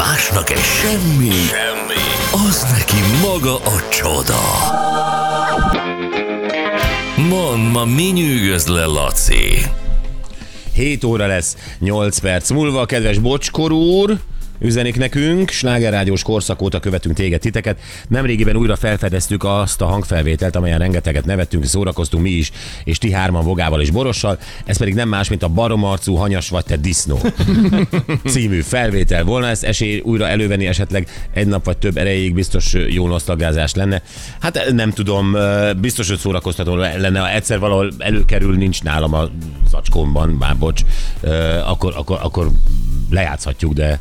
Másnak egy semmi, semmi, az neki maga a csoda. Mond, ma mi nyűgöz le, Laci? 7 óra lesz, 8 perc múlva, kedves Bocskor úr, üzenik nekünk, slágerrádiós korszak óta követünk téged titeket. Nemrégiben újra felfedeztük azt a hangfelvételt, amelyen rengeteget nevettünk, szórakoztunk mi is, és ti hárman vogával és borossal. Ez pedig nem más, mint a baromarcú, hanyas vagy te disznó című felvétel volna. Ezt esély újra elővenni esetleg egy nap vagy több erejéig biztos jó nosztalgázás lenne. Hát nem tudom, biztos, hogy szórakoztató lenne, ha egyszer valahol előkerül, nincs nálam a zacskómban, már bocs, akkor, akkor, akkor lejátszhatjuk, de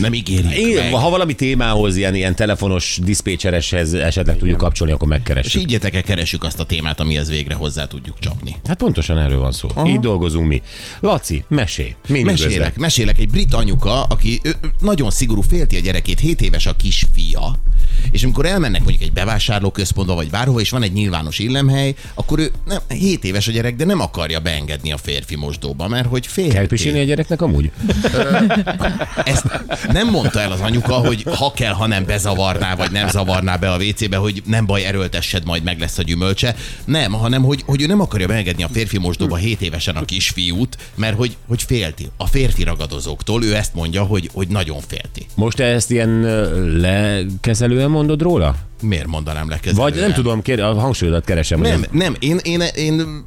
nem ígérjük én, meg. ha valami témához, ilyen, ilyen telefonos diszpécsereshez esetleg tudjuk kapcsolni, akkor És megkeressük. ígyetek el, keresünk azt a témát, amihez végre hozzá tudjuk csapni. Hát pontosan erről van szó. Aha. Így dolgozunk mi. Laci, mesé. Mesélek, mesélek egy brit anyuka, aki ö, nagyon szigorú félti a gyerekét, 7 éves a kisfia, és amikor elmennek mondjuk egy bevásárlóközpontba, vagy bárhova, és van egy nyilvános illemhely, akkor ő nem, 7 éves a gyerek, de nem akarja beengedni a férfi mosdóba, mert hogy félti. Kell pisilni a gyereknek amúgy? Ezt nem mondta el az anyuka, hogy ha kell, ha nem bezavarná, vagy nem zavarná be a WC-be, hogy nem baj, erőltessed, majd meg lesz a gyümölcse. Nem, hanem hogy, hogy ő nem akarja beengedni a férfi mosdóba 7 évesen a kisfiút, mert hogy, hogy félti. A férfi ragadozóktól ő ezt mondja, hogy, hogy nagyon félti. Most ezt ilyen ö, lekezelően mondod róla? Miért mondanám lekezelően? Vagy nem tudom, kér, a hangsúlyodat keresem. Nem, ez- nem, én, én, én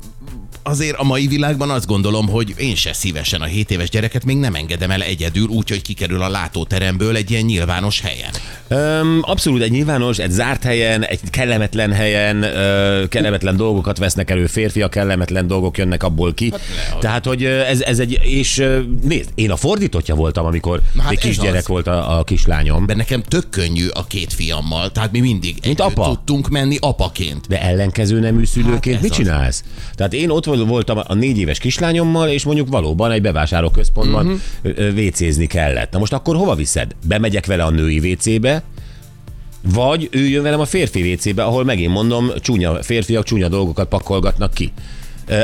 azért a mai világban azt gondolom, hogy én se szívesen a 7 éves gyereket még nem engedem el egyedül, úgyhogy kikerül a látóteremből egy ilyen nyilvános helyen. Abszolút egy nyilvános, egy zárt helyen, egy kellemetlen helyen, kellemetlen dolgokat vesznek elő férfiak, kellemetlen dolgok jönnek abból ki. Hát, Tehát, hogy ez, ez egy, és nézd, én a fordítottja voltam, amikor hát még kisgyerek az. volt a, a kislányom. De nekem tök könnyű a két fiammal, tehát mi mindig Mint apa? tudtunk menni apaként. De ellenkező nemű szülőként ez mit az. csinálsz? Tehát én ott vol- voltam a négy éves kislányommal, és mondjuk valóban egy bevásárlóközpontban uh-huh. vécézni kellett. Na most akkor hova viszed? Bemegyek vele a női vécébe, vagy ő jön velem a férfi vécébe, ahol megint mondom, csúnya férfiak csúnya dolgokat pakolgatnak ki.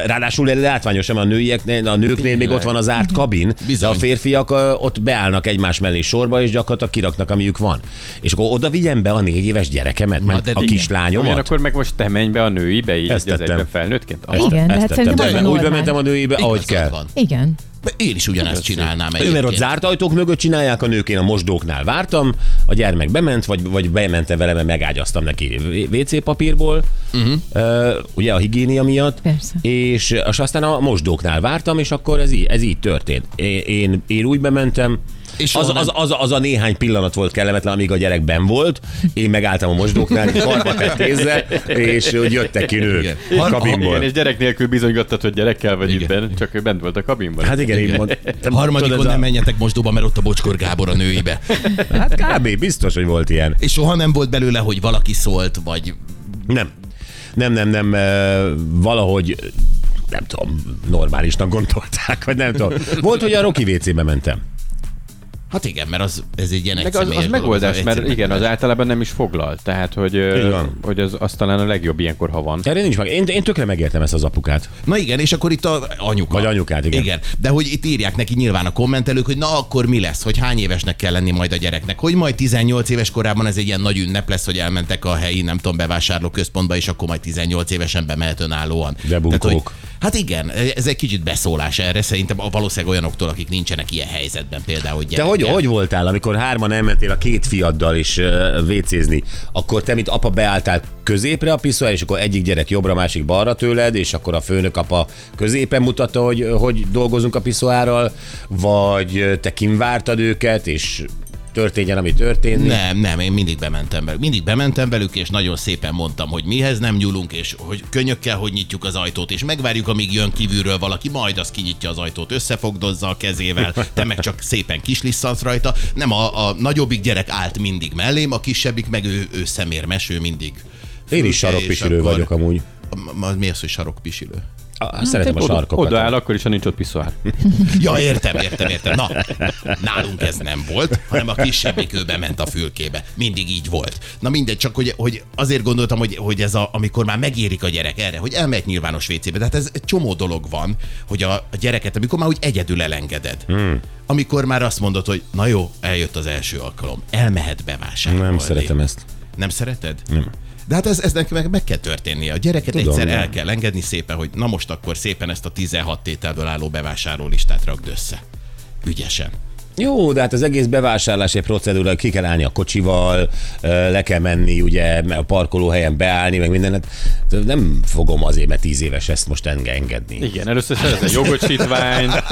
Ráadásul látványos, sem a nőieknél, a nőknél még ott van az árt kabin, de Bizony. a férfiak ott beállnak egymás mellé sorba, és gyakorlatilag kiraknak, amiük van. És akkor oda vigyem be a négy éves gyerekemet, Na, de a igen. kislányomat. Ugyanakkor meg most te menj be a nőibe, így Ezt az tettem. egyben felnőttként. Ezt, Igen, de ezt hát tettem. szerintem Be- az Úgy bementem a nőibe, ahogy Igazad kell. Van. Igen. Én is ugyanezt csinálnám Ő, mert ott egyébként. zárt ajtók mögött csinálják, a nők én a mosdóknál vártam, a gyermek bement, vagy, vagy bemente vele, mert megágyaztam neki WC papírból, uh-huh. uh, ugye a higiénia miatt, Persze. és, és aztán a mosdóknál vártam, és akkor ez így, ez így történt. Én, én, én úgy bementem, És az, az, az, az, a néhány pillanat volt kellemetlen, amíg a gyerek ben volt, én megálltam a mosdóknál, karba tett kézzel, és úgy jöttek ki nők Igen. a kabinból. Igen, és gyerek nélkül bizonygattad, hogy gyerekkel vagy Igen. itt benne, csak ő bent volt a kabinban. Hát igen, én mondtam. Harmadikon nem menjetek mosdóba, mert ott a Bocskor Gábor a nőibe. Hát kb. biztos, hogy volt ilyen. És soha nem volt belőle, hogy valaki szólt, vagy Nem. Nem, nem, nem. Valahogy nem tudom, normálisnak gondolták, vagy nem tudom. Volt, hogy a Rocky WC-be mentem. Hát igen, mert az, ez egy ilyen Meg az, az dolog, megoldás, az mert igen, az általában nem is foglal. Tehát, hogy, hogy az, az talán a legjobb ilyenkor, ha van. Erre nincs meg. Én, én tökre megértem ezt az apukát. Na igen, és akkor itt a anyuka. Vagy anyukát, igen. Igen, de hogy itt írják neki nyilván a kommentelők, hogy na akkor mi lesz, hogy hány évesnek kell lenni majd a gyereknek, hogy majd 18 éves korában ez egy ilyen nagy ünnep lesz, hogy elmentek a helyi, nem tudom, bevásárló központba, és akkor majd 18 évesen bemehet önállóan. De bunkók. Tehát, hogy, hát igen, ez egy kicsit beszólás erre, szerintem valószínűleg olyanoktól, akik nincsenek ilyen helyzetben például, hogy Te hogy, hogy voltál, amikor hárman elmentél a két fiaddal is vécézni, akkor te, mint apa, beálltál középre a piszoár, és akkor egyik gyerek jobbra, másik balra tőled, és akkor a főnök apa középen mutatta, hogy hogy dolgozunk a piszoárral, vagy te kimvártad őket, és történjen, ami történni. Nem, nem, én mindig bementem velük. Mindig bementem velük, és nagyon szépen mondtam, hogy mihez nem nyúlunk, és hogy könnyökkel hogy nyitjuk az ajtót, és megvárjuk, amíg jön kívülről valaki, majd az kinyitja az ajtót, összefogdozza a kezével, te meg csak szépen kislisszansz rajta. Nem, a, a nagyobbik gyerek állt mindig mellém, a kisebbik meg ő, ő szemérmes, ő mindig. Én is sarokpisilő akkor- vagyok amúgy. Mi az, hogy sarokpisilő? Ah, Szeretem a Oda, sarkokat. oda áll, akkor is, ha nincs ott piszoár. Ja, értem, értem, értem. Na, nálunk ez nem volt, hanem a kisebbik ő bement a fülkébe. Mindig így volt. Na mindegy, csak hogy, hogy azért gondoltam, hogy, hogy ez a, amikor már megérik a gyerek erre, hogy elmegy nyilvános WC-be. De hát ez egy csomó dolog van, hogy a, a gyereket, amikor már úgy egyedül elengeded. Hmm. Amikor már azt mondod, hogy na jó, eljött az első alkalom, elmehet bevásárolni. Nem szeretem ezt. Nem szereted? Nem. De hát ez, ez neki meg, meg kell történnie. A gyereket Tudom, egyszer el kell engedni szépen, hogy na most akkor szépen ezt a 16 tételből álló bevásárlólistát rakd össze. Ügyesen. Jó, de hát az egész bevásárlási procedúra, ki kell állni a kocsival, le kell menni, ugye a parkolóhelyen beállni, meg minden. Hát nem fogom azért, mert tíz éves ezt most enge- engedni. Igen, először szerez egy jogosítványt,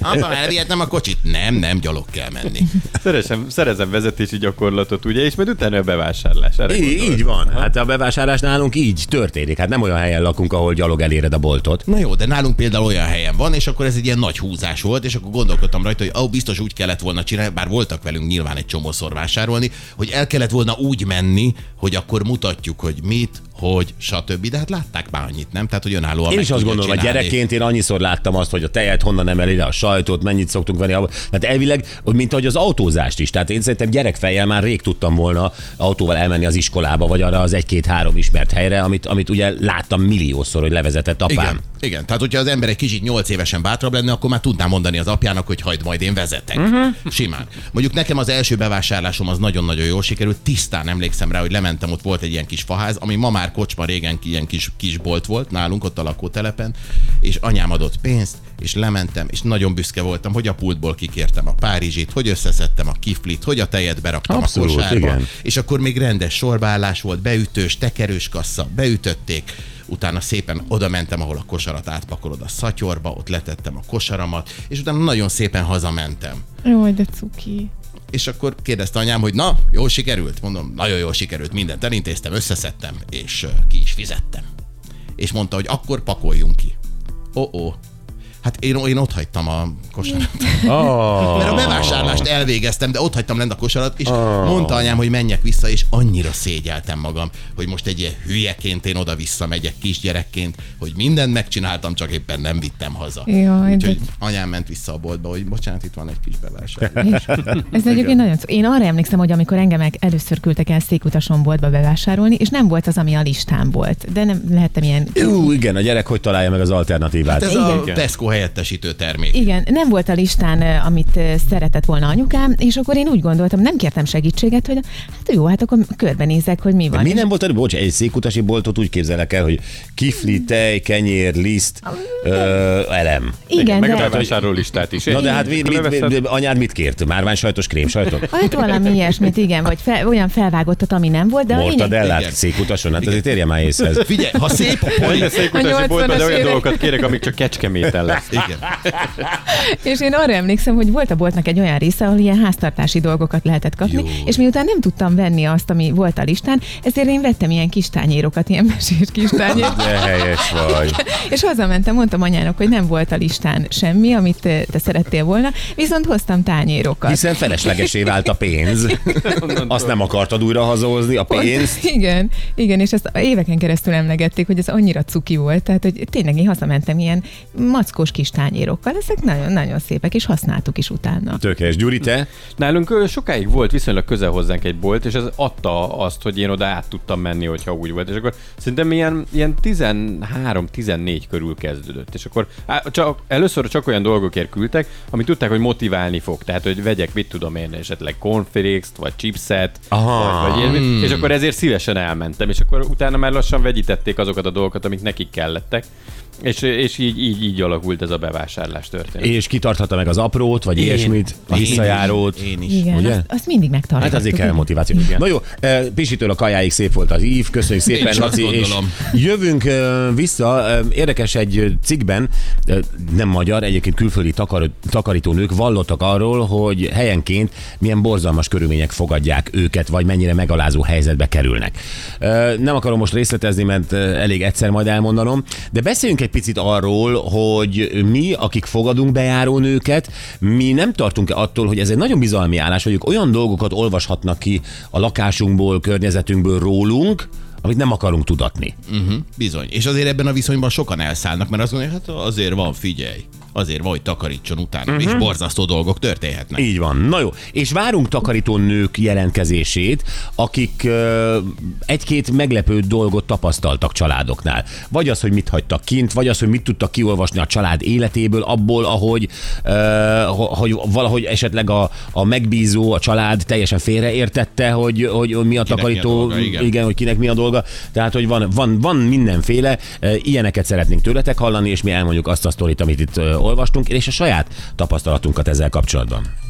Apa, elvihetnem a kocsit? Nem, nem, gyalog kell menni. szerezem, szerezem vezetési gyakorlatot, ugye, és majd utána a bevásárlás. Erre Így, így van. Hát a bevásárlás nálunk így történik. Hát nem olyan helyen lakunk, ahol gyalog eléred a boltot. Na jó, de nálunk például olyan helyen van, és akkor ez egy ilyen nagy húzás volt, és akkor gondolkodtam rajta, hogy ó, biztos úgy kellett volna csinálni, bár voltak velünk nyilván egy csomószor vásárolni, hogy el kellett volna úgy menni, hogy akkor mutatjuk, hogy mit, hogy, stb. De hát látták már annyit, nem? Tehát, hogy önállóan Én is azt gondolom, hogy csinálni. gyerekként én annyiszor láttam azt, hogy a tejet honnan emeli le, a sajtot, mennyit szoktunk venni. Tehát elvileg, hogy mint ahogy az autózást is. Tehát én szerintem gyerekfejjel már rég tudtam volna autóval elmenni az iskolába, vagy arra az egy-két-három ismert helyre, amit, amit ugye láttam milliószor, hogy levezetett apám. Igen, igen. Tehát, hogyha az ember egy kicsit nyolc évesen bátrabb lenne, akkor már tudná mondani az apjának, hogy hagyd majd én vezetek. Uh-huh. Simán. Mondjuk nekem az első bevásárlásom az nagyon-nagyon jól sikerült. Tisztán emlékszem rá, hogy lementem, ott volt egy ilyen kis faház, ami ma már kocsma, régen ilyen kis, kis bolt volt nálunk ott a lakótelepen, és anyám adott pénzt, és lementem, és nagyon büszke voltam, hogy a pultból kikértem a Párizsit, hogy összeszedtem a kiflit, hogy a tejet beraktam Abszolút, a kosárba, igen. és akkor még rendes sorbeállás volt, beütős, tekerős kassa, beütötték, utána szépen oda mentem, ahol a kosarat átpakolod a szatyorba, ott letettem a kosaramat, és utána nagyon szépen hazamentem. Jaj, de cuki. És akkor kérdezte anyám, hogy na, jól sikerült? Mondom, nagyon jól sikerült, mindent elintéztem, összeszedtem, és ki is fizettem. És mondta, hogy akkor pakoljunk ki. Ó-ó. Hát én, én ott hagytam a kosarat. Oh. Mert a bevásárlást elvégeztem, de ott hagytam lent a kosarat, és mondta anyám, hogy menjek vissza, és annyira szégyeltem magam, hogy most egy ilyen hülyeként én oda-vissza megyek kisgyerekként, hogy mindent megcsináltam, csak éppen nem vittem haza. Jaj, Úgyhogy de- anyám ment vissza a boltba, hogy bocsánat, itt van egy kis bevásárlás. Ez egyébként nagyon szó. Én arra emlékszem, hogy amikor engem el- először küldtek el székutason boltba bevásárolni, és nem volt az, ami a listán volt. De nem lehettem ilyen Ú, igen, a gyerek hogy találja meg az alternatívát. Hát ez Igen. a Tesco helyettesítő termék. Igen, nem volt a listán, amit szeretett volna anyukám, és akkor én úgy gondoltam, nem kértem segítséget, hogy hát jó, hát akkor körbenézek, hogy mi van. Mi nem volt? Bocs, egy székutasi boltot úgy képzelek el, hogy kifli, tej, kenyér, liszt, ö, elem. Igen, meg a de bevásárlólistát is. Na de hát mit, mit, mit, anyád mit kért? Márvány sajtos, krém sajtot? hát valami ilyesmit, igen, vagy fel, olyan felvágottat, ami nem volt, de Mortadellát Igen. székutason? Hát azért érje már észhez. Figyelj, ha szép a poli... a székutasi 80-as boltban, de olyan dolgokat kérek, amik csak kecskeméten lesz. Igen. És én arra emlékszem, hogy volt a boltnak egy olyan része, ahol ilyen háztartási dolgokat lehetett kapni, Jó. és miután nem tudtam venni azt, ami volt a listán, ezért én vettem ilyen kis tányérokat, ilyen mesés kis tányérokat. De helyes vagy. És hazamentem, mondtam anyának, hogy nem volt a listán semmi, amit te, te szerettél volna, viszont hoztam tányérokat. Hiszen feleslegesé vált a pénz. Azt nem akartad újra hazahozni, a pénzt. Igen, igen, és ezt éveken keresztül emlegették, hogy ez annyira cuki volt, tehát hogy tényleg én hazamentem ilyen mackós kis tányérokkal, ezek nagyon-nagyon szépek, és használtuk is utána. Tökéletes. Gyuri, te? Nálunk sokáig volt viszonylag közel hozzánk egy bolt, és ez adta azt, hogy én oda át tudtam menni, hogyha úgy volt. És akkor szerintem ilyen, ilyen 13-14 körül kezdődött. És akkor á, csak, először csak olyan dolgokért küldtek, amit tudták, hogy motiválni fog. Tehát, hogy vegyek, mit tudom én, esetleg cornflakes vagy chipset, Aha. vagy, vagy ilyesmit. És akkor ezért szívesen elmentem. És akkor utána már lassan vegyítették azokat a dolgokat, amik nekik kellettek. És, és így, így, így alakult ez a bevásárlás történet. És kitarthatta meg az aprót, vagy ilyesmit, a visszajárót. Én is. Igen, Ugye? azt, azt mindig Hát megtartottuk. azért kell igen. motiváció. Na jó, eh, Pisitől a kajáig szép volt az ív, köszönjük Én szépen, azt Laci, és jövünk eh, vissza. eh, Érdekes egy cikkben, nem magyar, egyébként külföldi takar, takarítónők vallottak arról, hogy helyenként milyen borzalmas körülmények fogadják őket, vagy mennyire megalázó helyzetbe kerülnek. Nem akarom most részletezni, mert elég egyszer majd elmondanom, de beszéljünk egy picit arról, hogy mi, akik fogadunk bejáró nőket, mi nem tartunk attól, hogy ez egy nagyon bizalmi állás, hogy ők olyan dolgokat olvashatnak ki a lakásunkból, környezetünkből rólunk, amit nem akarunk tudatni. Uh-huh, bizony. És azért ebben a viszonyban sokan elszállnak, mert azt mondják, hát azért van, figyelj. Azért van, hogy takarítson utána, uh-huh. és borzasztó dolgok történhetnek. Így van. Na jó. És várunk takarító nők jelentkezését, akik ö, egy-két meglepő dolgot tapasztaltak családoknál. Vagy az, hogy mit hagytak kint, vagy az, hogy mit tudtak kiolvasni a család életéből, abból, ahogy ö, hogy valahogy esetleg a, a megbízó, a család teljesen félreértette, hogy, hogy, mi a Kinek takarító, mi a dolga, igen. igen, hogy kinek mi a dolga. Tehát, hogy van, van, van mindenféle, ilyeneket szeretnénk tőletek hallani, és mi elmondjuk azt a sztorit, amit itt olvastunk, és a saját tapasztalatunkat ezzel kapcsolatban.